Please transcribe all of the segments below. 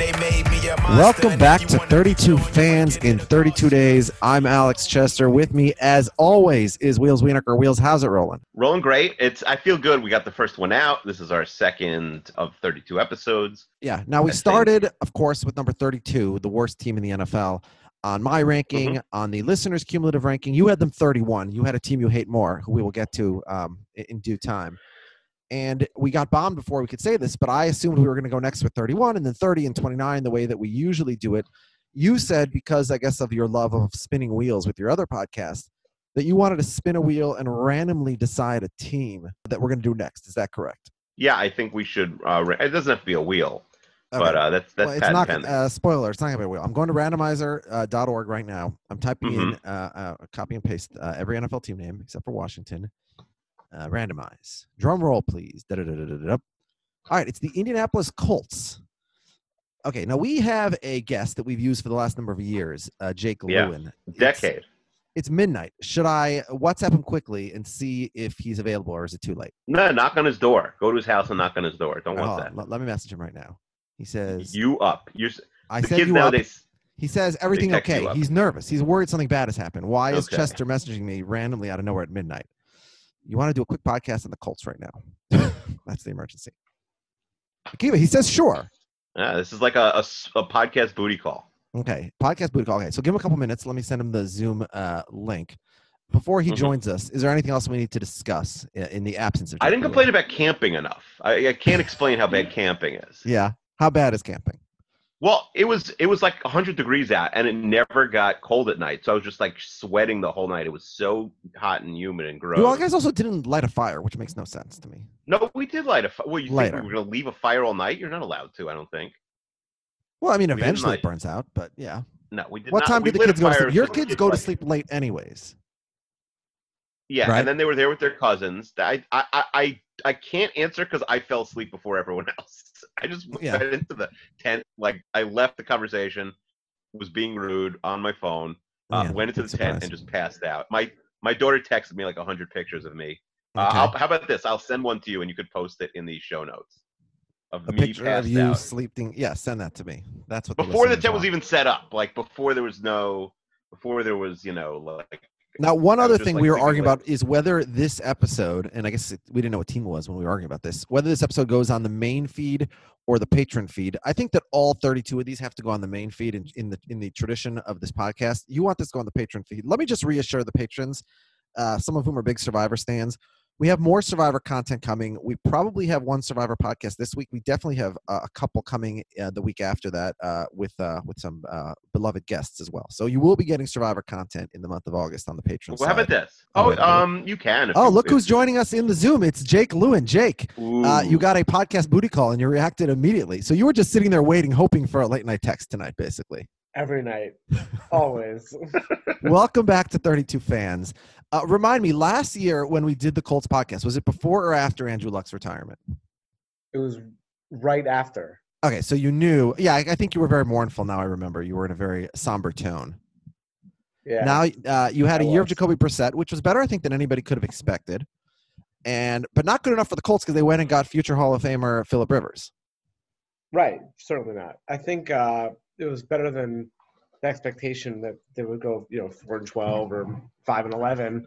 Welcome back to 32 Fans in 32 Days. I'm Alex Chester. With me, as always, is Wheels Wienerker. Wheels, how's it rolling? Rolling great. It's I feel good. We got the first one out. This is our second of 32 episodes. Yeah. Now, we I think- started, of course, with number 32, the worst team in the NFL. On my ranking, Mm-hmm. on the listeners' cumulative ranking, you had them 31. You had a team you hate more, who we will get to um, in due time. And we got bombed before we could say this, but I assumed we were going to go next with 31 and then 30 and 29, the way that we usually do it. You said, because I guess of your love of spinning wheels with your other podcast, that you wanted to spin a wheel and randomly decide a team that we're going to do next. Is that correct? Yeah, I think we should. Uh, ra- it doesn't have to be a wheel, but uh, that's that's well, it's not uh, spoiler. It's not gonna be a wheel. I'm going to randomizer.org right now. I'm typing in Mm-hmm. uh, uh, copy and paste uh, every NFL team name except for Washington. Uh, randomize. Drum roll, please. All right, it's the Indianapolis Colts. Okay, now we have a guest that we've used for the last number of years, uh, Jake Yeah. Lewin. It's- Decade. It's, midnight. Should I WhatsApp him quickly and see if he's available, or is it too late? No, knock on his door. Go to his house and knock on his door. Don't want hold that. on. Let, me message him right now. He says, You up? You're "I said you up." nowadays. He says everything okay. He's nervous. He's worried something bad has happened. Why is Okay. Chester messaging me randomly out of nowhere at midnight? You want to do a quick podcast on the Colts right now? That's the emergency. Akiva, he says sure. Yeah, this is like a a podcast booty call. Okay, podcast booty call. Okay, so give him a couple minutes. Let me send him the Zoom uh, link. Before he Mhm. joins us, is there anything else we need to discuss in the absence of? I didn't complain about camping enough. I, I can't explain how bad camping is. Yeah, how bad is camping? Well, it was it was like 100 degrees out, and it never got cold at night. So I was just like sweating the whole night. It was so hot and humid and gross. You all guys also didn't light a fire, which makes no sense to me. No, we did light a fire. Well, you Later. think we were going to leave a fire all night? You're not allowed to, I don't think. Well, I mean, We eventually it burns out, but yeah. No, we did What not. time we do the kids go to sleep? Your so kids go to sleep late, anyways. Yeah, right? and then they were there with their cousins. I I I, I can't answer because I fell asleep before everyone else. I just Yeah. went into the tent. Like I left the conversation, was being rude on my phone. Uh, Yeah, went into the tent and just passed out. My my daughter texted me like hundred pictures of me. Uh, Okay. I'll, how about this? I'll send one to you, and you could post it in the show notes of a me picture of you out sleeping. Yeah, send that to me. That's what before the tent was even set up. Like before there was no, before there was you know like Now, one other thing like, we were arguing like- about is whether this episode, and I guess it, we didn't know what team was when we were arguing about this, whether this episode goes on the main feed or the patron feed. I think that all 32 of these have to go on the main feed in, in the in the tradition of this podcast. You want this to go on the patron feed. Let me just reassure the patrons, uh, some of whom are big Survivor stands. We have more Survivor content coming. We probably have one Survivor podcast this week. We definitely have uh, a couple coming uh, the week after that uh, with uh, with some uh, beloved guests as well. So you will be getting Survivor content in the month of August on the patreon well, how about this? Oh, Oh, wait a minute. um, you can. Oh, you- look who's joining us in the Zoom. It's Jake Lewin. Jake, uh, you got a podcast booty call and you reacted immediately. So you were just sitting there waiting, hoping for a late night text tonight, basically. Every night. Always. Welcome back to 32 Fans. Uh, remind me, last year when we did the Colts podcast, was it before or after Andrew Luck's retirement? it was right after. Okay, so you knew. Yeah, I, I think you were very mournful. Now I remember you were in a very somber tone. Yeah. Now uh, you had a I year of. Jacoby Brissett, which was better, I think, than anybody could have expected, and but not good enough for the Colts because they went and got future Hall of Famer Philip Rivers. Right. Certainly not. I think uh, it was better than the expectation that they would go, you know, four and twelve or five and eleven.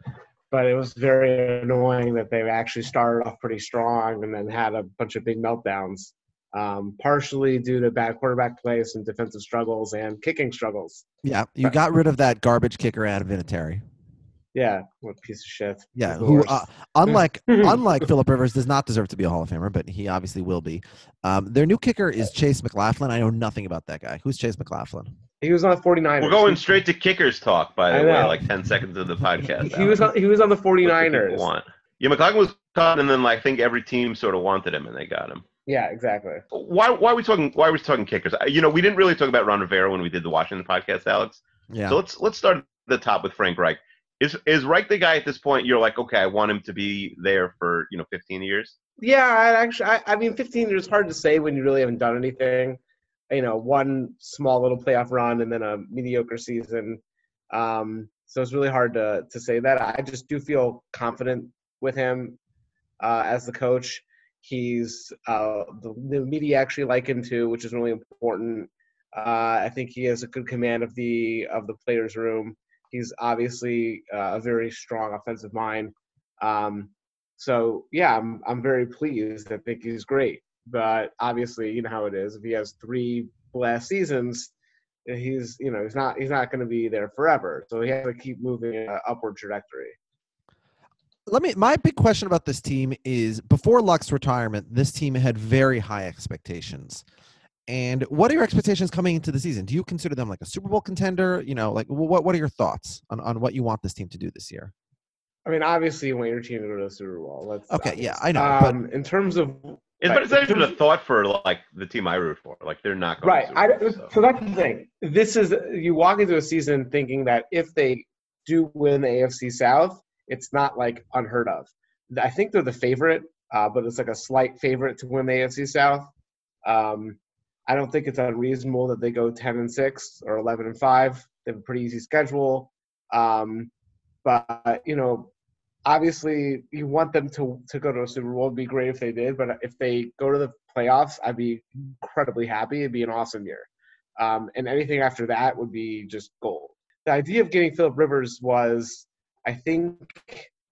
But it was very annoying that they actually started off pretty strong and then had a bunch of big meltdowns, um, partially due to bad quarterback play, some defensive struggles, and kicking struggles. Yeah, you got rid of that garbage kicker Adam Vinatieri. Yeah, what a piece of shit. Yeah, who uh, unlike unlike Philip Rivers does not deserve to be a Hall of Famer, but he obviously will be. Um, their new kicker is Chase McLaughlin. I know nothing about that guy. Who's Chase McLaughlin? He was on the 49ers. We're going straight to kickers talk, by the way, like ten seconds of the podcast. He, he was on, he was on the That's what people 49ers. Want. Yeah, McLaughlin was caught, and then like, I think every team sort of wanted him, and they got him. Yeah, exactly. Why? Why are we talking? Why are we talking kickers? Uh, You know, we didn't really talk about Ron Rivera when we did the Washington podcast, Alex. Yeah, So let's let's start at the top with Frank Reich. Is is Reich the guy at this point? You're like, okay, I want him to be there for you know 15 years. Yeah, I actually, I, I mean, 15 years hard to say when you really haven't done anything. You know, one small little playoff run and then a mediocre season. Um, so it's really hard to to say that. I just do feel confident with him uh, as the coach. He's uh, the, the media actually like him too, which is really important. Uh, I think he has a good command of the of the players' room. He's obviously uh, a very strong offensive mind. Um, so yeah, I'm I'm very pleased. I think he's great. But obviously, you know how it is. If he has three last seasons, he's you know he's not he's not going to be there forever. So he has to keep moving in an upward trajectory. let me my big question about this team is before Luck's retirement, this team had very high expectations. And what are your expectations coming into the season? Do you consider them like a Super Bowl contender? You know, like what what are your thoughts on, on what you want this team to do this year? I mean, obviously, you want your team to go to the Super Bowl. That's Okay, yeah. I know, but- Um, in terms of It's, Right, but it's not even a thought for like the team I root for. Like they're not going right, To I, so. so that's the thing. This is you walk into a season thinking that if they do win the AFC South, it's not like unheard of. I think they're the favorite, uh, but it's like a slight favorite to win the AFC South. Um, I don't think it's unreasonable that they go ten and six or eleven and five. They have a pretty easy schedule, um, but you know, obviously you want them to to go to a Super Bowl. It'd be great if they did, but if they go to the playoffs, I'd be incredibly happy. It'd be an awesome year, um, and anything after that would be just gold. The idea of getting Philip Rivers was, I think,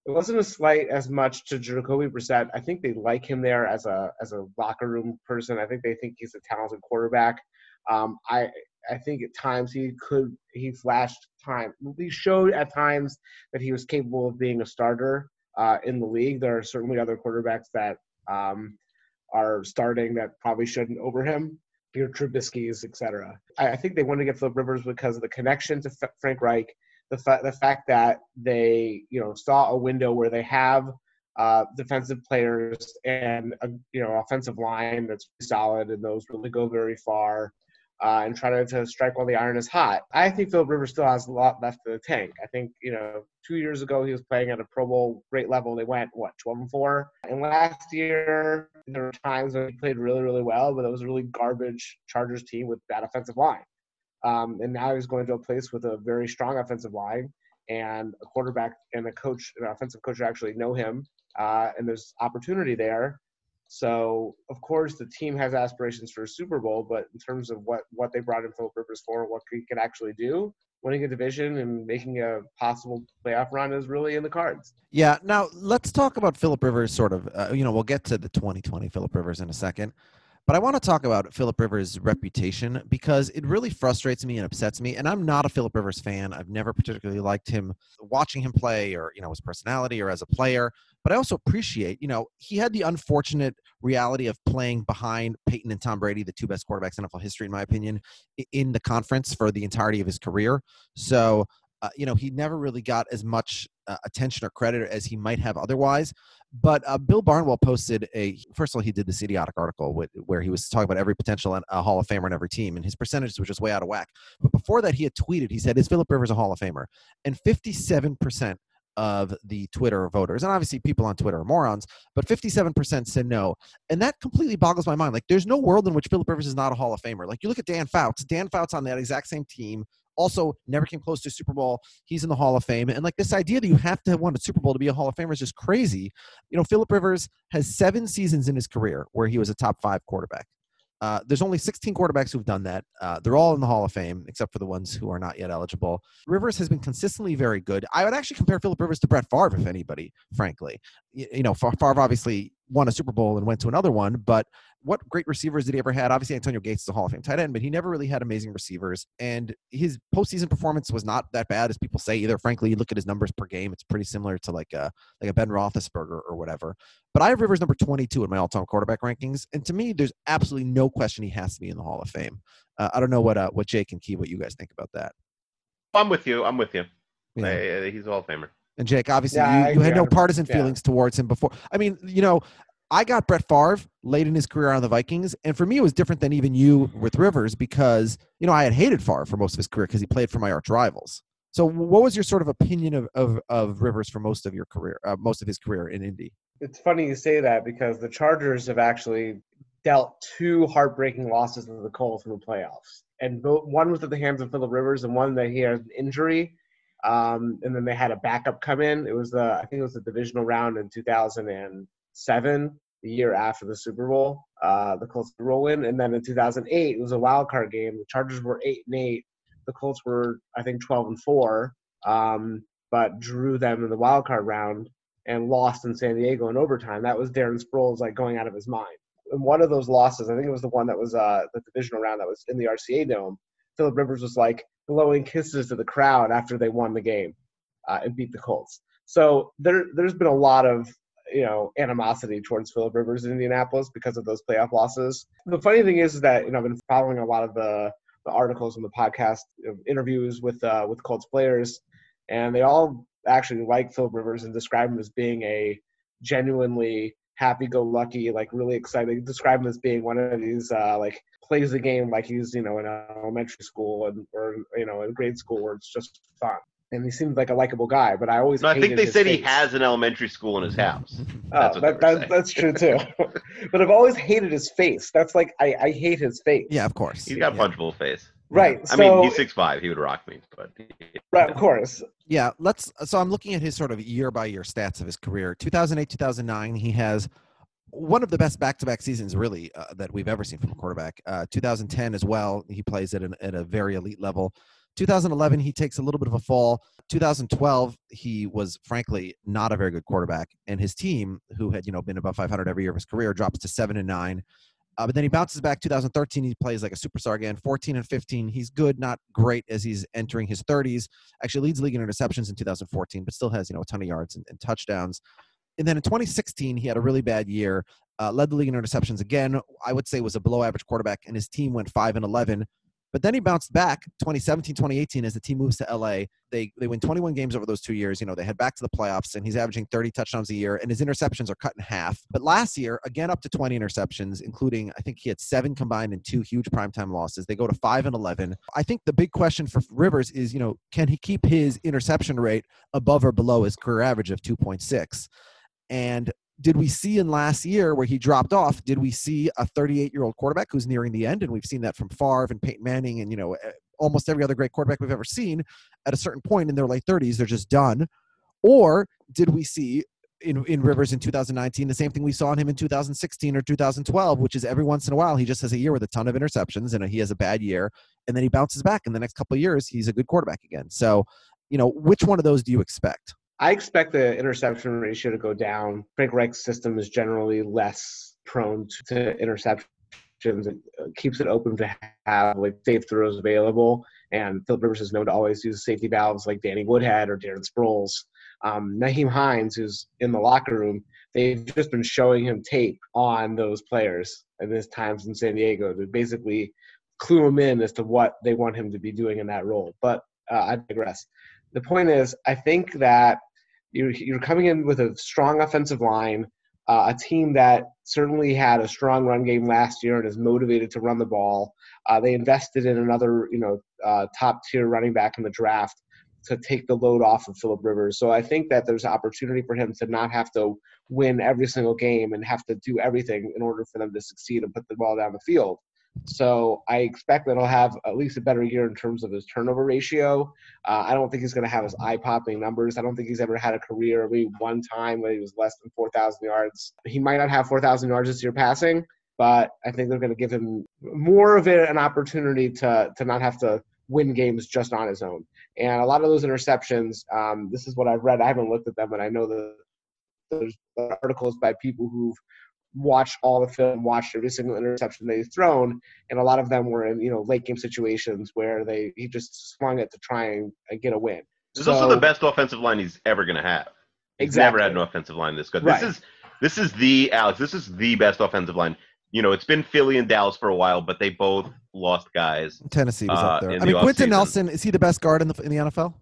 it wasn't a slight as much to Jacoby Brissett. I think they like him there as a as a locker room person. I think they think he's a talented quarterback. Um, I I think at times he could he flashed time. He showed at times that he was capable of being a starter uh, in the league. There are certainly other quarterbacks that um, are starting that probably shouldn't over him. Your Trubisky's, etc. I, I think they wanted to get Philip Rivers because of the connection to F- Frank Reich, the fa- the fact that they you know saw a window where they have uh, defensive players and a you know offensive line that's solid and those really go very far uh, and try to, to strike while the iron is hot. I think Philip Rivers still has a lot left in the tank. I think you know two years ago he was playing at a Pro Bowl great level. They went what 12 and four, and last year there were times when he played really really well, but it was a really garbage Chargers team with bad offensive line. Um, and now he's going to a place with a very strong offensive line and a quarterback and a coach, an offensive coach who actually know him. Uh, and there's opportunity there. So of course the team has aspirations for a Super Bowl, but in terms of what what they brought in Philip Rivers for, what he can actually do, winning a division and making a possible playoff run is really in the cards. Yeah. Now let's talk about Philip Rivers. Sort of. Uh, you know, we'll get to the 2020 Philip Rivers in a second, but I want to talk about Philip Rivers' reputation because it really frustrates me and upsets me. And I'm not a Philip Rivers fan. I've never particularly liked him, watching him play, or you know, his personality, or as a player. But I also appreciate, you know, he had the unfortunate reality of playing behind Peyton and Tom Brady, the two best quarterbacks in NFL history, in my opinion, in the conference for the entirety of his career. So uh, you know, he never really got as much uh, attention or credit as he might have otherwise. But uh, Bill Barnwell posted a first of all, he did this idiotic article with, where he was talking about every potential uh, Hall of Famer in every team, and his percentages were just way out of whack. But before that, he had tweeted, he said, "Is Philip Rivers a Hall of Famer?" And fifty-seven percent of the Twitter voters, and obviously people on Twitter are morons, but 57% said no. And that completely boggles my mind. Like, there's no world in which Philip Rivers is not a Hall of Famer. Like, you look at Dan Fouts, Dan Fouts on that exact same team, also never came close to Super Bowl. He's in the Hall of Fame. And like this idea that you have to have won a Super Bowl to be a Hall of Famer is just crazy. You know, Philip Rivers has seven seasons in his career where he was a top five quarterback. Uh, there's only 16 quarterbacks who've done that. Uh, they're all in the Hall of Fame, except for the ones who are not yet eligible. Rivers has been consistently very good. I would actually compare Philip Rivers to Brett Favre, if anybody, frankly. You, you know, Favre obviously won a Super Bowl and went to another one, but what great receivers did he ever had? Obviously, Antonio Gates is a Hall of Fame tight end, but he never really had amazing receivers. And his postseason performance was not that bad as people say either. Frankly, you look at his numbers per game; it's pretty similar to like a like a Ben Roethlisberger or whatever. But I have Rivers number 22 in my all-time quarterback rankings, and to me, there's absolutely no question he has to be in the Hall of Fame. Uh, I don't know what uh, what Jake and Key, what you guys think about that. I'm with you. I'm with you. Yeah. Uh, he's a Hall of Famer. And Jake, obviously, Yeah, you, you had no partisan Yeah. feelings towards him before. I mean, you know, I got Brett Favre late in his career on the Vikings, and for me, it was different than even you with Rivers because you know I had hated Favre for most of his career because he played for my arch rivals. So, what was your sort of opinion of of, of Rivers for most of your career, uh, most of his career in Indy? It's funny you say that because the Chargers have actually dealt two heartbreaking losses to the Colts in the playoffs, and both, one was at the hands of Philip Rivers, and one that he had an injury, um, and then they had a backup come in. It was the I think it was the divisional round in 2007, the year after the Super Bowl, uh, the Colts Bowl win, and then in 2008 it was a wild card game. The Chargers were eight and eight. The Colts were I think 12 and four, um, but drew them in the wild card round and lost in San Diego in overtime. That was Darren Sproles like going out of his mind. And one of those losses, I think it was the one that was uh, the divisional round that was in the RCA Dome. Philip Rivers was like blowing kisses to the crowd after they won the game uh, and beat the Colts. So there, there's been a lot of you know animosity towards Philip Rivers in Indianapolis because of those playoff losses. The funny thing is that you know I've been following a lot of the, the articles and the podcast interviews with uh, with Colts players, and they all actually like Philip Rivers and describe him as being a genuinely happy-go-lucky, like really excited. Describe him as being one of these uh, like plays the game like he's you know in elementary school and or you know in grade school where it's just fun. And he seems like a likable guy, but I always No, I think they his said he has an elementary school in his house. Oh, That's what that, that, that's true too. but I've always hated his face. That's like I, I hate his face. Yeah, of course. He's got a yeah. punchable face. Right. I So, mean, he's six five. He would rock me, but right, of course. Yeah, let's. So I'm looking at his sort of year by year stats of his career. 2008, 2009, he has one of the best back to back seasons, really, uh, that we've ever seen from a quarterback. Uh, 2010 as well, he plays at, an, at a very elite level. 2011, he takes a little bit of a fall. 2012, he was frankly not a very good quarterback, and his team, who had you know been above 500 every year of his career, drops to seven and nine. Uh, but then he bounces back 2013 he plays like a superstar again 14 and 15 he's good not great as he's entering his 30s actually leads league in interceptions in 2014 but still has you know a ton of yards and, and touchdowns. And then in 2016 he had a really bad year uh, led the league in interceptions again. I would say was a below average quarterback and his team went 5 and 11 but then he bounced back 2017 2018 as the team moves to la they they win 21 games over those two years. You know they head back to the playoffs and he's averaging 30 touchdowns a year and his interceptions are cut in half. But last year again up to 20 interceptions including i think he had seven combined in two huge primetime losses. They go to 5 and 11 i think the big question for rivers is you know can he keep his interception rate above or below his career average of 2.6 and did we see in last year where he dropped off? Did we see a 38 year old quarterback who's nearing the end? And we've seen that from Favre and Peyton Manning and, you know, almost every other great quarterback we've ever seen at a certain point in their late 30s, they're just done. Or did we see in, in Rivers in 2019 the same thing we saw in him in 2016 or 2012, which is every once in a while he just has a year with a ton of interceptions and he has a bad year and then he bounces back in the next couple of years he's a good quarterback again. So, you know, which one of those do you expect? I expect the interception ratio to go down. Frank Reich's system is generally less prone to interceptions. It uh, keeps it open to have like safe throws available. And Philip Rivers is known to always use safety valves like Danny Woodhead or Darren Sproles. Um, Nyheim Hines, who's in the locker room, they've just been showing him tape on those players in his times in San Diego to basically clue him in as to what they want him to be doing in that role. But uh, I digress. The point is, I think that you're, you're coming in with a strong offensive line, uh, a team that certainly had a strong run game last year and is motivated to run the ball. Uh, they invested in another, you know, uh, top tier running back in the draft to take the load off of Philip Rivers. So I think that there's opportunity for him to not have to win every single game and have to do everything in order for them to succeed and put the ball down the field. So I expect that he'll have at least a better year in terms of his turnover ratio. Uh, I don't think he's going to have his eye-popping numbers. I don't think he's ever had a career maybe one time where he was less than 4,000 yards. He might not have 4,000 yards this year passing, but I think they're going to give him more of an opportunity to to not have to win games just on his own. And a lot of those interceptions, um, this is what I've read. I haven't looked at them, but I know that there's articles by people who've watched all the film, watched every single interception that he's thrown, and a lot of them were in you know late game situations where they he just swung it to try and, and get a win. This is also the best offensive line he's ever going to have. He's Exactly. never had an offensive line this good. Right. This is this is the Alex. This is the best offensive line. You know, it's been Philly and Dallas for a while, but they both lost guys. Tennessee was Uh, up there. I the mean, Quenton. Nelson is he the best guard in the in the NFL?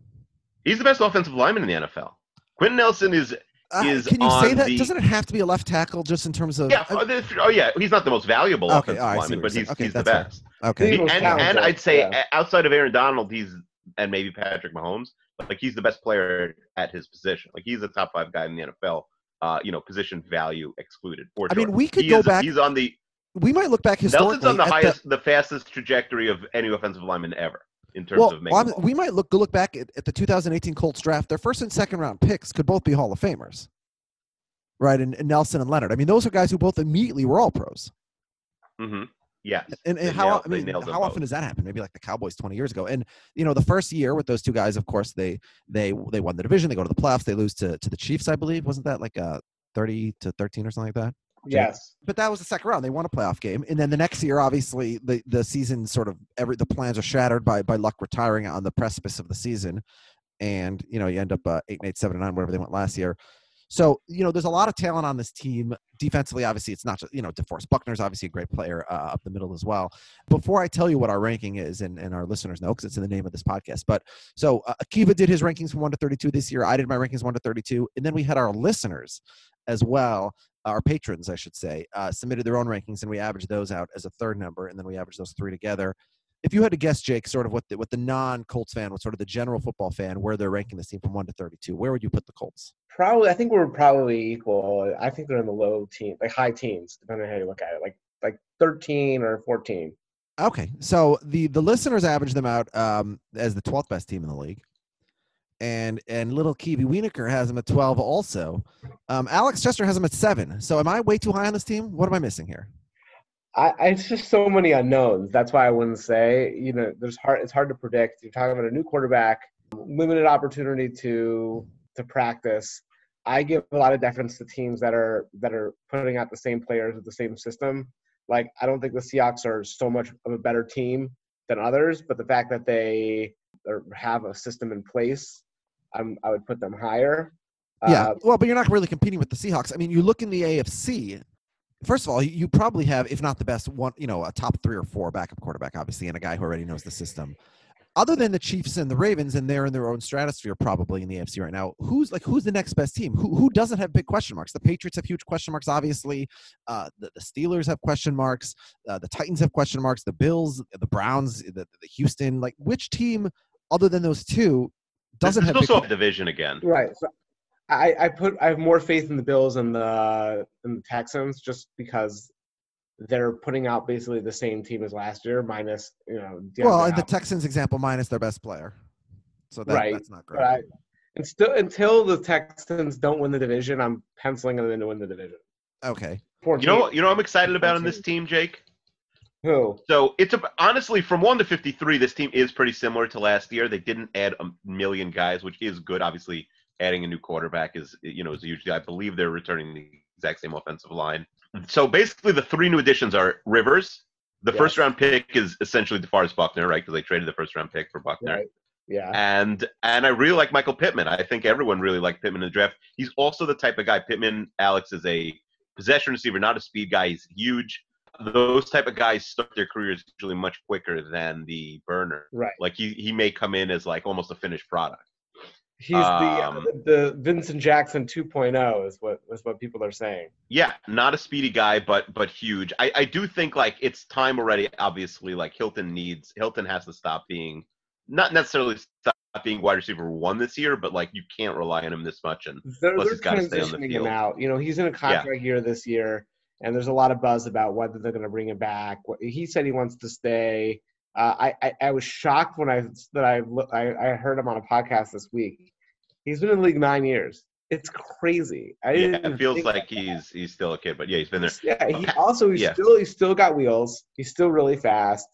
He's the best offensive lineman in the NFL. Quenton Nelson is Uh, Is can you say that? the- Doesn't it have to be a left tackle just in terms of? yeah. I- Oh, oh, yeah. He's not the most valuable Okay, offensive all right, I see lineman, but he's. Okay, he's the that's fair. best. okay. He was and, and I'd say yeah. outside of Aaron Donald, he's and maybe Patrick Mahomes, like he's the best player at his position. Like he's a top five guy in the NFL. Uh, you know, position value excluded. For I mean, we could He go is- back- He's on the we might look back historically. Nelson's on the at highest, the, fastest trajectory of any offensive lineman ever in terms well, of making. We might look go look back at, at the 2018 Colts draft. Their first and second round picks could both be Hall of Famers, right? And, and Nelson and Leonard. I mean, those are guys who both immediately were All Pros. Mm-hmm. Yes. And, and how nailed- I mean, how both. often does that happen? Maybe like the Cowboys 20 years ago. And you know, the first year with those two guys, of course, they they they won the division. They go to the playoffs. They lose to to the Chiefs, I believe. Wasn't that like a 30 to 13 or something like that? Yes. but that was the second round. They won a playoff game, and then the next year, obviously, the the season sort of every the plans are shattered by by Luck retiring on the precipice of the season, and you know you end up uh, eight and eight, seven and nine, whatever they went last year. So you know, there's a lot of talent on this team. Defensively, obviously, it's not just you know DeForest Buckner's obviously a great player uh, up the middle as well. Before I tell you what our ranking is, and, and our listeners know because it's in the name of this podcast, but so uh, Akiva did his rankings from one to thirty-two this year. I did my rankings one to thirty-two, and then we had our listeners as well our patrons, I should say, uh, submitted their own rankings, and we averaged those out as a third number, and then we averaged those three together. If you had to guess, Jake, sort of what the, what the non-Colts fan, what sort of the general football fan, where they're ranking this team from one to thirty-two, where would you put the Colts? Probably, I think we're probably equal. I think they're in the low teens, like high teens, depending on how you look at it, like like 13 or 14. Okay, so the the listeners averaged them out um, as the twelfth best team in the league, and and little Kiwi Wienerker has them at twelve also. Um, Alex Chester has them at seven. So am I way too high on this team? What am I missing here? I, it's just so many unknowns. That's why I wouldn't say. You know, there's hard. It's hard to predict. You're talking about a new quarterback, limited opportunity to to practice. I give a lot of deference to teams that are that are putting out the same players with the same system. Like I don't think the Seahawks are so much of a better team than others, but the fact that they have a system in place, I'm, I would put them higher. Yeah, Uh, well, but you're not really competing with the Seahawks. I mean, you look in the AFC. First of all, you- probably have, if not the best one, you know, a top three or four backup quarterback, obviously, and a guy who already knows the system. Other than the Chiefs and the Ravens, and they're in their own stratosphere probably in the AFC right now. Who's like who's the next best team? Who who doesn't have big question marks? The Patriots have huge question marks, obviously. Uh, the, the Steelers have question marks. Uh, the Titans have question marks. The Bills, the Browns, the, the Houston. Like which team other than those two doesn't There's have big also a division again. Right. So I, I put I have more faith in the Bills and the and the Texans just because they're putting out basically the same team as last year, minus you know. Well, in the Texans example, minus their best player. So that, Right, that's not great. But I, and still, until the Texans don't win the division, I'm penciling them in to win the division. Okay. 14. You know, you know, what I'm excited about in this team, Jake. Who? So it's a, honestly from one to fifty-three. This team is pretty similar to last year. They didn't add a million guys, which is good. Obviously, adding a new quarterback is you know is usually. I believe they're returning the exact same offensive line. So basically, the three new additions are Rivers. The Yes. first round pick is essentially DeForest Buckner, right? Because they traded the first round pick for Buckner. Right. Yeah. And and I really like Michael Pittman. I think everyone really liked Pittman in the draft. He's also the type of guy. Pittman, Alex is a possession receiver, not a speed guy. He's huge. Those type of guys start their careers usually much quicker than the burner. Right. Like he he may come in as like almost a finished product. He's Um, the the Vincent Jackson 2.0 is what is what people are saying. Yeah, not a speedy guy, but but huge. I, I do think like it's time already. Obviously, like Hilton needs Hilton has to stop being not necessarily stop being wide receiver one this year, but like you can't rely on him this much. And They're, Plus they're he's gotta stay on the transitioning him out. You know, he's in a contract year this year, and there's a lot of buzz about whether they're going to bring him back. He said he wants to stay. Uh, I, I I was shocked when I that I, I I heard him on a podcast this week. He's been in the league nine years. It's crazy. I Yeah, it feels like he's he's still a kid, but yeah, he's been there. Yeah, he also he's Yeah. still he's still got wheels. He's still really fast.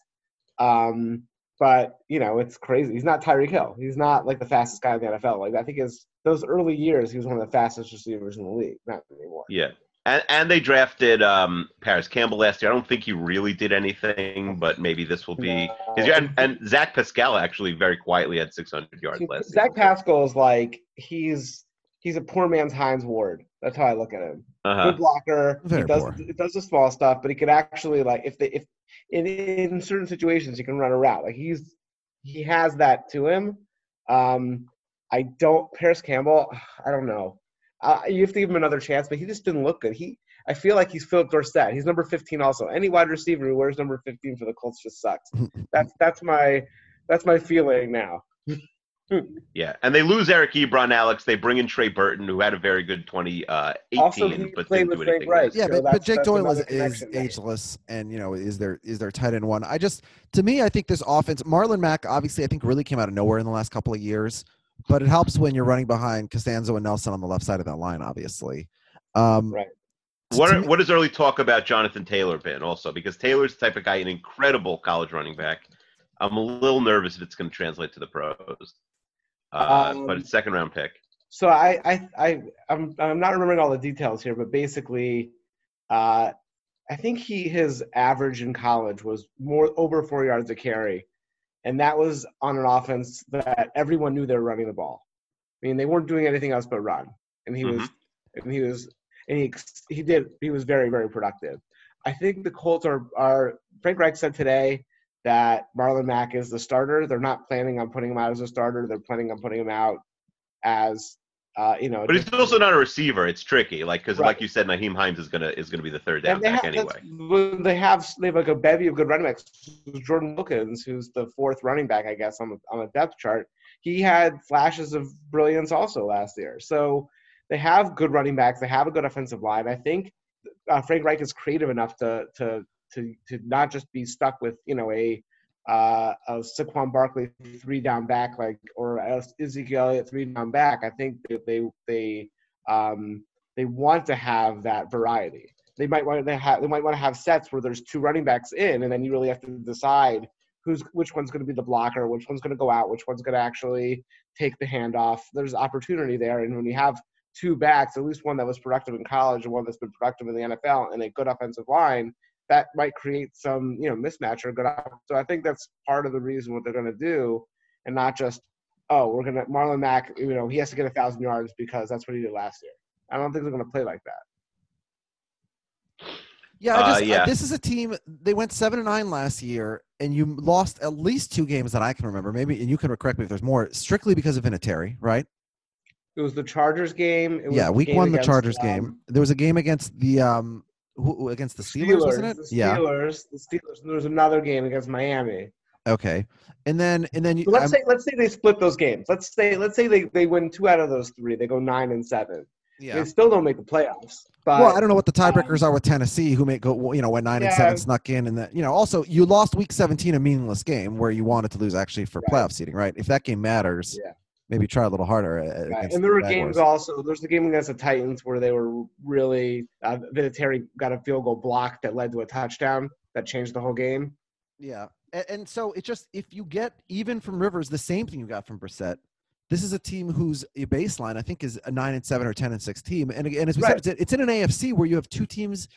Um, but you know, it's crazy. He's not Tyreek Hill. He's not like the fastest guy in the NFL. Like I think his those early years, he was one of the fastest receivers in the league. Not anymore. Yeah. And, and they drafted um, Parris Campbell last year. I don't think he really did anything, but maybe this will be his year. And, and Zach Pascal actually very quietly had 600 yards last year. Zach season. Pascal is like he's he's a poor man's Hines Ward. That's how I look at him. Uh-huh. Good blocker. Very he does poor. he does the small stuff, but he could actually like if they if in in certain situations he can run a route. Like he's he has that to him. Um, I don't Parris Campbell. I don't know. Uh, you have to give him another chance, but he just didn't look good. He I feel like he's Phillip Dorsett. He's number 15 also. Any wide receiver who wears number 15 for the Colts just sucks. that's that's my that's my feeling now. Yeah. And they lose Eric Ebron, Alex. They bring in Trey Burton, who had a very good 2018, Also, he but played didn't with do Frank anything. Reich. Yeah, So but, but Jake Doyle is, is ageless, and you know is there is there their tight end one. I just to me, I think this offense, Marlon Mack, obviously, I think really came out of nowhere in the last couple of years, but it helps when you're running behind Castonzo and Nelson on the left side of that line, obviously. Um, Right. What to are, me- what has early talk about Jonathan Taylor been also? Because Taylor's the type of guy, an incredible college running back. I'm a little nervous if it's going to translate to the pros. Uh, but Um, it's second round pick. So I, I, I, I'm, I'm not remembering all the details here, but basically, uh, I think he his average in college was more over four yards a carry, and that was on an offense that everyone knew they were running the ball. I mean, they weren't doing anything else but run, and he was, mm-hmm. and he was, and he he did he was very very productive. I think the Colts are are Frank Reich said today that Marlon Mack is the starter. They're not planning on putting him out as a starter. They're planning on putting him out as uh, you know. But he's also not a receiver. It's tricky, like because, Right. like you said, Nyheim Hines is gonna is gonna be the third down back have, anyway. they have they have like a bevy of good running backs. Jordan Wilkins, who's the fourth running back, I guess, on the on the depth chart. He had flashes of brilliance also last year. So they have good running backs. They have a good offensive line. I think uh, Frank Reich is creative enough to to to to not just be stuck with you know a uh, a Saquon Barkley three down back like or Ezekiel Elliott three down back. I think that they they um, they want to have that variety. They might want to have they might want to have sets where there's two running backs in, and then you really have to decide who's which one's going to be the blocker, which one's going to go out, which one's going to actually take the handoff. There's opportunity there, and when you have two backs, at least one that was productive in college and one that's been productive in the NFL, and a good offensive line, that might create some you know mismatch or good. op- So I think that's part of the reason what they're going to do, and not just oh we're going to Marlon Mack, you know he has to get a thousand yards because that's what he did last year. I don't think they're going to play like that. Yeah, I Uh, just, I- yeah. this is a team. They went seven and nine last year, and you lost at least two games that I can remember. Maybe, and you can correct me if there's more. Strictly because of Vinatieri, right? It was the Chargers game. It was yeah, the week game one, the Chargers um, game. There was a game against the um, who, against the Steelers, wasn't it? The Yeah. Steelers. The Steelers. And there was another game against Miami. Okay, and then and then you. So let's I'm- say let's say they split those games. Let's say let's say they, they win two out of those three. They go nine and seven. yeah. They still don't make the playoffs. But well, I don't know what the tiebreakers are with Tennessee, who may go, you know, went nine and seven, snuck in, and that, you know, also you lost week seventeen, a meaningless game where you wanted to lose actually for Right. playoff seeding, right? If that game matters, Yeah. Maybe try a little harder. uh, Right. And there were the games also. There's the game against the Titans where they were really uh, Vinatieri got a field goal block that led to a touchdown that changed the whole game. Yeah, and, and so it just if you get even from Rivers the same thing you got from Brissett, this is a team whose baseline I think is a nine and seven or ten and six team, and again as we Right. said, it's, it's in an AFC where you have two teams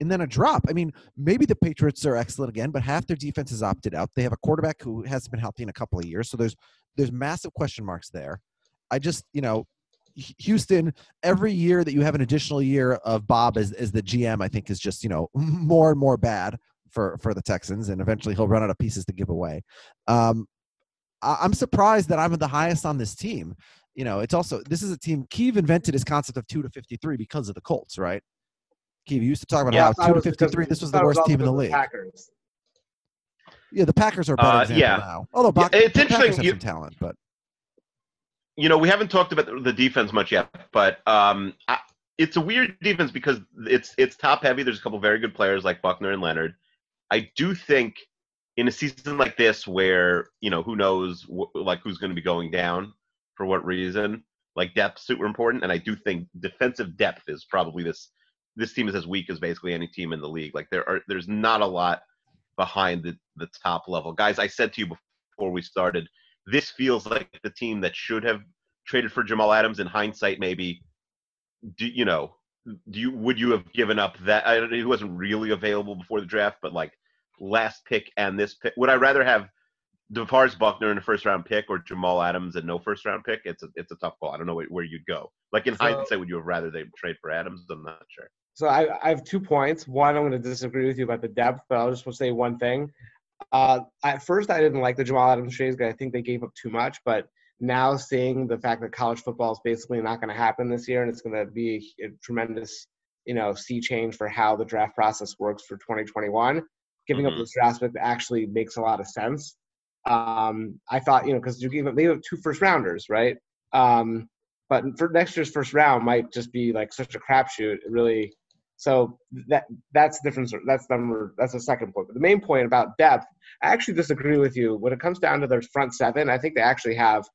and then a drop. I mean, maybe the Patriots are excellent again, but half their defense is opted out. They have a quarterback who hasn't been healthy in a couple of years, so there's there's massive question marks there. I just you know. Houston, every year that you have an additional year of Bob as, as the GM, I think is just you know more and more bad for for the Texans, and eventually he'll run out of pieces to give away. Um, I'm surprised that I'm the highest on this team. You know, it's also this is a team. Keeve invented his concept of two to fifty-three because of the Colts, right? Keeve you used to talk about Yeah, how two to fifty-three. This was the worst also team in the league. Packers. Yeah, the Packers are a better Uh, example yeah. now. Although Yeah, Bach- it's the interesting, Packers have you- some talent, but you know, we haven't talked about the- the defense much yet, but um, I, it's a weird defense because it's it's top heavy. There's a couple very good players like Buckner and Leonard. I do think in a season like this, where you know who knows wh- like who's going to be going down for what reason, like depth super important, and I do think defensive depth is probably this. This team is as weak as basically any team in the league. Like there are, there's not a lot behind the the top level guys. I said to you before we started, this feels like the team that should have traded for Jamal Adams. In hindsight, maybe, do you know? Do you would you have given up that? I don't know. He wasn't really available before the draft, but like last pick and this pick, would I rather have DeForest Buckner in a first round pick or Jamal Adams and no first round pick? It's a it's a tough call. I don't know where, where you'd go. Like in So- hindsight, would you have rather they trade for Adams? I'm not sure. So I, I have two points. One, I'm going to disagree with you about the depth, but I'll just want to say one thing. Uh, at first, I didn't like the Jamal Adams trades because I think they gave up too much. But now seeing the fact that college football is basically not going to happen this year, and it's going to be a, a tremendous, you know, sea change for how the draft process works for 2021. Giving Mhm. up this draft pick actually makes a lot of sense. Um, I thought, you know, because you gave up, they have two first rounders, right? Um, but for next year's first round might just be like such a crapshoot. It really, so that that's the difference. That's number. That's the second point. But the main point about depth, I actually disagree with you. When it comes down to their front seven, I think they actually have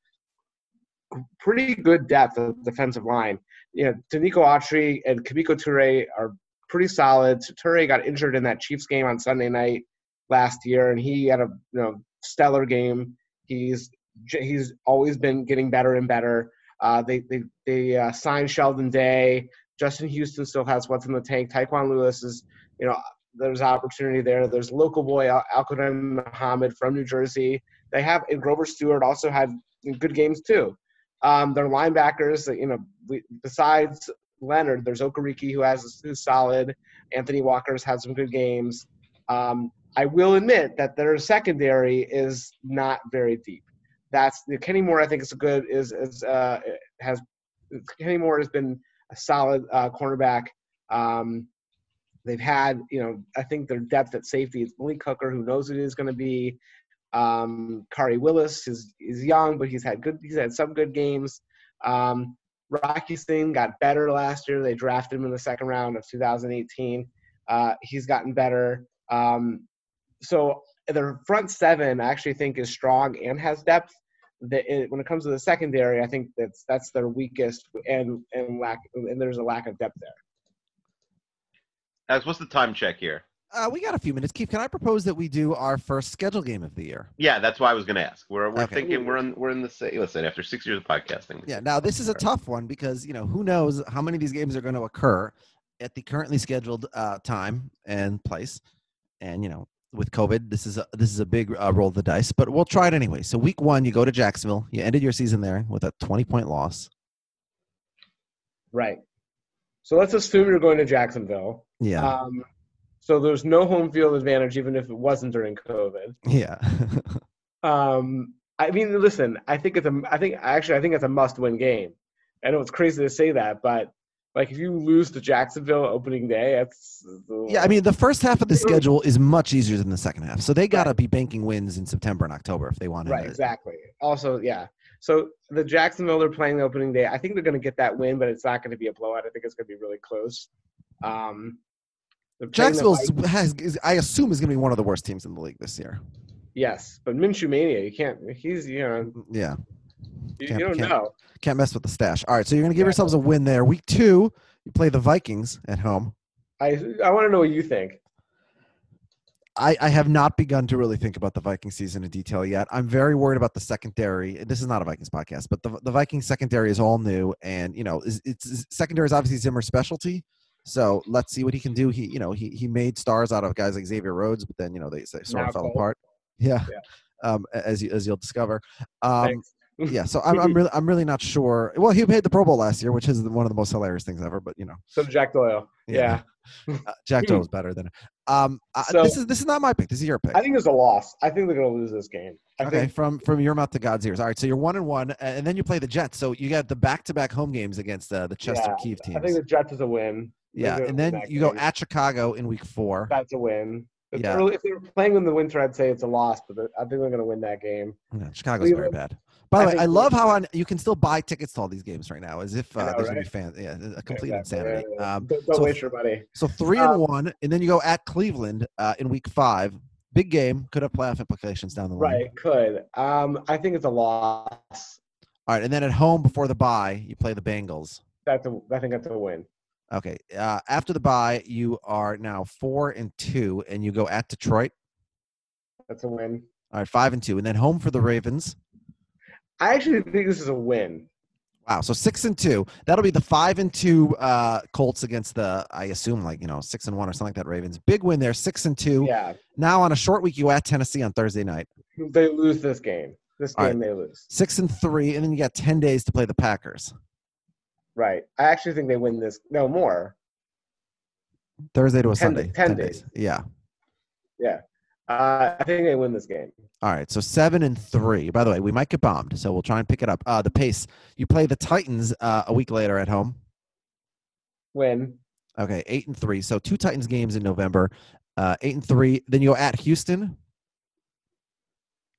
pretty good depth of defensive line. You know, Denico Autry and Kemoko Turay are pretty solid. Turay got injured in that Chiefs game on Sunday night last year, and he had a you know stellar game. He's he's always been getting better and better. Uh, they they they uh, signed Sheldon Day. Justin Houston still has what's in the tank. Tyquan Lewis is you know there's opportunity there. There's local boy Al- Al-Quadin Muhammad from New Jersey. They have and Grover Stewart also had good games too. Um, their linebackers, you know, we, besides Leonard, there's Okereke who has who's solid. Anthony Walker's had some good games. Um, I will admit that their secondary is not very deep. That's Kenny Moore. I think is a good is is uh, has Kenny Moore has been a solid uh, cornerback. Um, they've had you know I think their depth at safety is Malik Hooker, who knows it is going to be. Um, Khari Willis is is young, but he's had good. He's had some good games. Um, Rock Ya-Sin got better last year. They drafted him in the second round of 2018. Uh, he's gotten better. Um, so their front seven, I actually think, is strong and has depth. The, it, when it comes to the secondary, I think that's that's their weakest and and lack and there's a lack of depth there. As what's the time check here? Uh, we got a few minutes. Keith, can I propose that we do our first schedule game of the year? Yeah, that's why I was going to ask. We're we're Okay. thinking we're in we're in the same. Listen, after six years of podcasting. Yeah. Now this is a tough one because you know who knows how many of these games are going to occur at the currently scheduled uh, time and place, and you know with COVID, this is a, this is a big uh, roll of the dice. But we'll try it anyway. So week one, you go to Jacksonville. You ended your season there with a twenty point loss. Right. So let's assume you're going to Jacksonville. Yeah. Um, so there's no home field advantage, even if it wasn't during COVID. yeah. Um, I mean, listen, I think it's a, I think actually, I think it's a must-win game. I know it's crazy to say that, but like if you lose to Jacksonville opening day, that's Yeah, I mean the first half of the schedule is much easier than the second half, so they got to be banking wins in September and October if they want to. right, exactly. Also, yeah. So the Jacksonville they're playing the opening day. I think they're going to get that win, but it's not going to be a blowout. I think it's going to be really close. Um, they're playing the Jacksonville has, is, I assume, is going to be one of the worst teams in the league this year. yes, but Minshew mania, you can't. He's you know Yeah, you, Can't- you don't can't- know. can't mess with the stash. All right, so you're going to give yourselves a win there. Week two, you play the Vikings at home. I I want to know what you think. I, I have not begun to really think about the Viking season in detail yet. I'm very worried about the secondary. This is not a Vikings podcast, but the the Vikings secondary is all new, and you know, is, it's secondary is obviously Zimmer's specialty. So let's see what he can do. He, you know, he he made stars out of guys like Xavier Rhodes, but then you know they, they sort Now of fell Cole. apart. Yeah, Yeah. Um, as you as you'll discover. Um, Thanks. Yeah, so I'm I'm really I'm really not sure. Well, he made the Pro Bowl last year, which is one of the most hilarious things ever. But you know, So Jack Doyle. Yeah. uh, Jack Doyle is better than. Um, uh, So- this is this is not my pick. This is your pick. I think it's a loss. I think they're going to lose this game. I Okay, think from from your mouth to God's ears. All right, so you're one and one, and then you play the Jets. So you got the back-to-back home games against uh, the Chester Yeah, Kiev team. I think the Jets is a win. yeah, and then you go at Chicago in week four. That's a win. If, Yeah. they're, if they're playing in the winter, I'd say it's a loss, but I think they're going to win that game. Yeah, Chicago's very bad. By the way, I love how on, you can still buy tickets to all these games right now, as if uh, know, there's gonna be fans. Yeah, a complete Exactly. insanity. Yeah, yeah. Um, don't don't so- waste your money. so three and Um, one, and then you go at Cleveland uh, in week five. Big game, could have playoff implications down the line. Right, could. Um, I think it's a loss. All right, and then at home before the bye, you play the Bengals. That's a, I think that's a win. Okay. Uh, after the bye, you are now four and two, and you go at Detroit. That's a win. All right, five and two, and then home for the Ravens. I actually think this is a win. Wow, so six and two. That'll be the five and two uh, Colts against the, I assume, like you know, six and one or something like that. Ravens, big win there, six and two. Yeah, Now on a short week, you at Tennessee on Thursday night, they lose this game. This All game they lose. six and three, and then you got ten days to play the Packers. Right. I actually think they win this. No more. Thursday to a 10 Sunday. 10 days. Yeah. Yeah. Uh, I think they win this game. All right, so seven and three. By the way, we might get bombed, so we'll try and pick it up. Uh, the pace. You play the Titans uh, a week later at home. Win. Okay, eight and three. So two Titans games in November. Uh, eight and three. Then you're at Houston.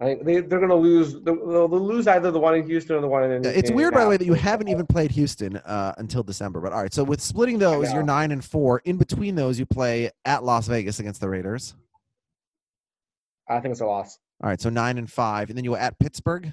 I think they, they're going to lose. They'll, they'll lose either the one in Houston or the one in. It's in weird, by the way, that you haven't even played Houston uh, until December. But all right, so with splitting those, you're nine and four. In between those, you play at Las Vegas against the Raiders. I think it's a loss. All right, so nine and five, and then you were at Pittsburgh.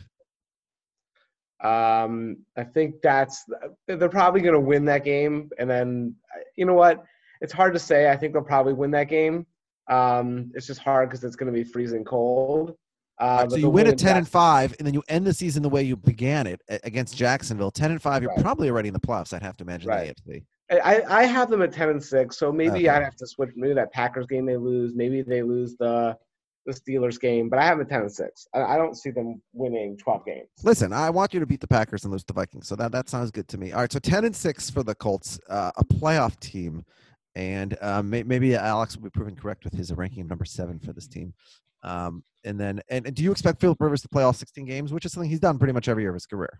Um, I think that's they're probably going to win that game, and then you know what? It's hard to say. I think they'll probably win that game. Um, it's just hard because it's going to be freezing cold. Uh, All right, but so you win in at ten and five, and then you end the season the way you began it against Jacksonville. Ten and five, you're Right. probably already in the playoffs. I'd have to imagine Right. the AFC. I, I have them at ten and six, so maybe Okay. I'd have to switch. Maybe that Packers game they lose. Maybe they lose the the Steelers game, but I have a ten and six. I, I don't see them winning twelve games. Listen, I want you to beat the Packers and lose the Vikings, so that that sounds good to me. All right, so ten and six for the Colts, uh, a playoff team, and uh, may, maybe Alex will be proven correct with his ranking of number seven for this team. Um, and then, and, and do you expect Philip Rivers to play all sixteen games, which is something he's done pretty much every year of his career?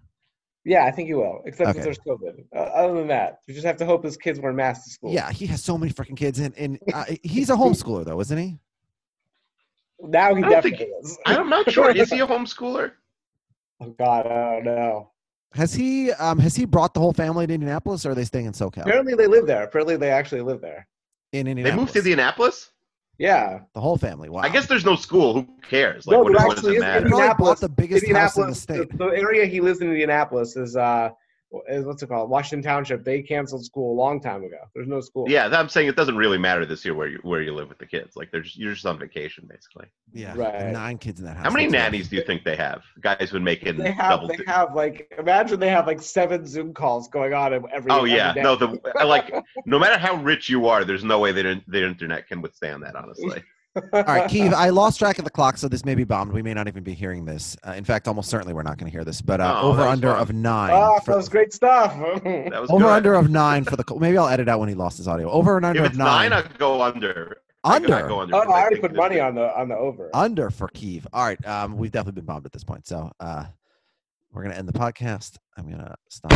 Yeah, I think he will, except Okay. if there's COVID. Uh, other than that, you just have to hope his kids wear masks to school. Yeah, he has so many freaking kids, and and uh, he's a homeschooler though, isn't he? Now he I don't think- definitely is. I'm not sure. Is he a homeschooler? Oh God, I don't know. Has he um has he brought the whole family to Indianapolis, or are they staying in SoCal? Apparently they live there. Apparently they actually live there. In Indianapolis, They Indianapolis, moved to Indianapolis. Yeah. the whole family. Wow. I guess there's no school. Who cares? Like, No, what, there what does actually it is matter? He probably Indianapolis- the biggest house in the Indianapolis, state. the, the area he lives in Indianapolis is uh, is Eh, what's it called? Washington Township. They canceled school a long time ago. There's no school. Yeah, I'm saying it doesn't really matter this year where you where you live with the kids. Like, they're just, you're just on vacation basically. Yeah, Right. nine kids in that house. How many nannies do you think they have? Guys would make it They have double. they di- have like imagine they have like seven Zoom calls going on every. oh yeah, day. no. The like, no matter how rich you are, there's no way that the internet can withstand that. Honestly. All right, Keith, I lost track of the clock, so this may be bombed. We may not even be hearing this. Uh, in fact, almost certainly we're not going to hear this. But uh, Oh, over under fun. of nine. Oh, for- that was great stuff. That was over good. under of nine for the. Col- Maybe I'll edit out when he lost his audio. Over and under If of nine, nine. I'd go under. I go- I Under. go under. oh, because I already put money on the on the over. Under for Keith. All right, um, we've definitely been bombed at this point, so uh, we're going to end the podcast. I'm going to stop.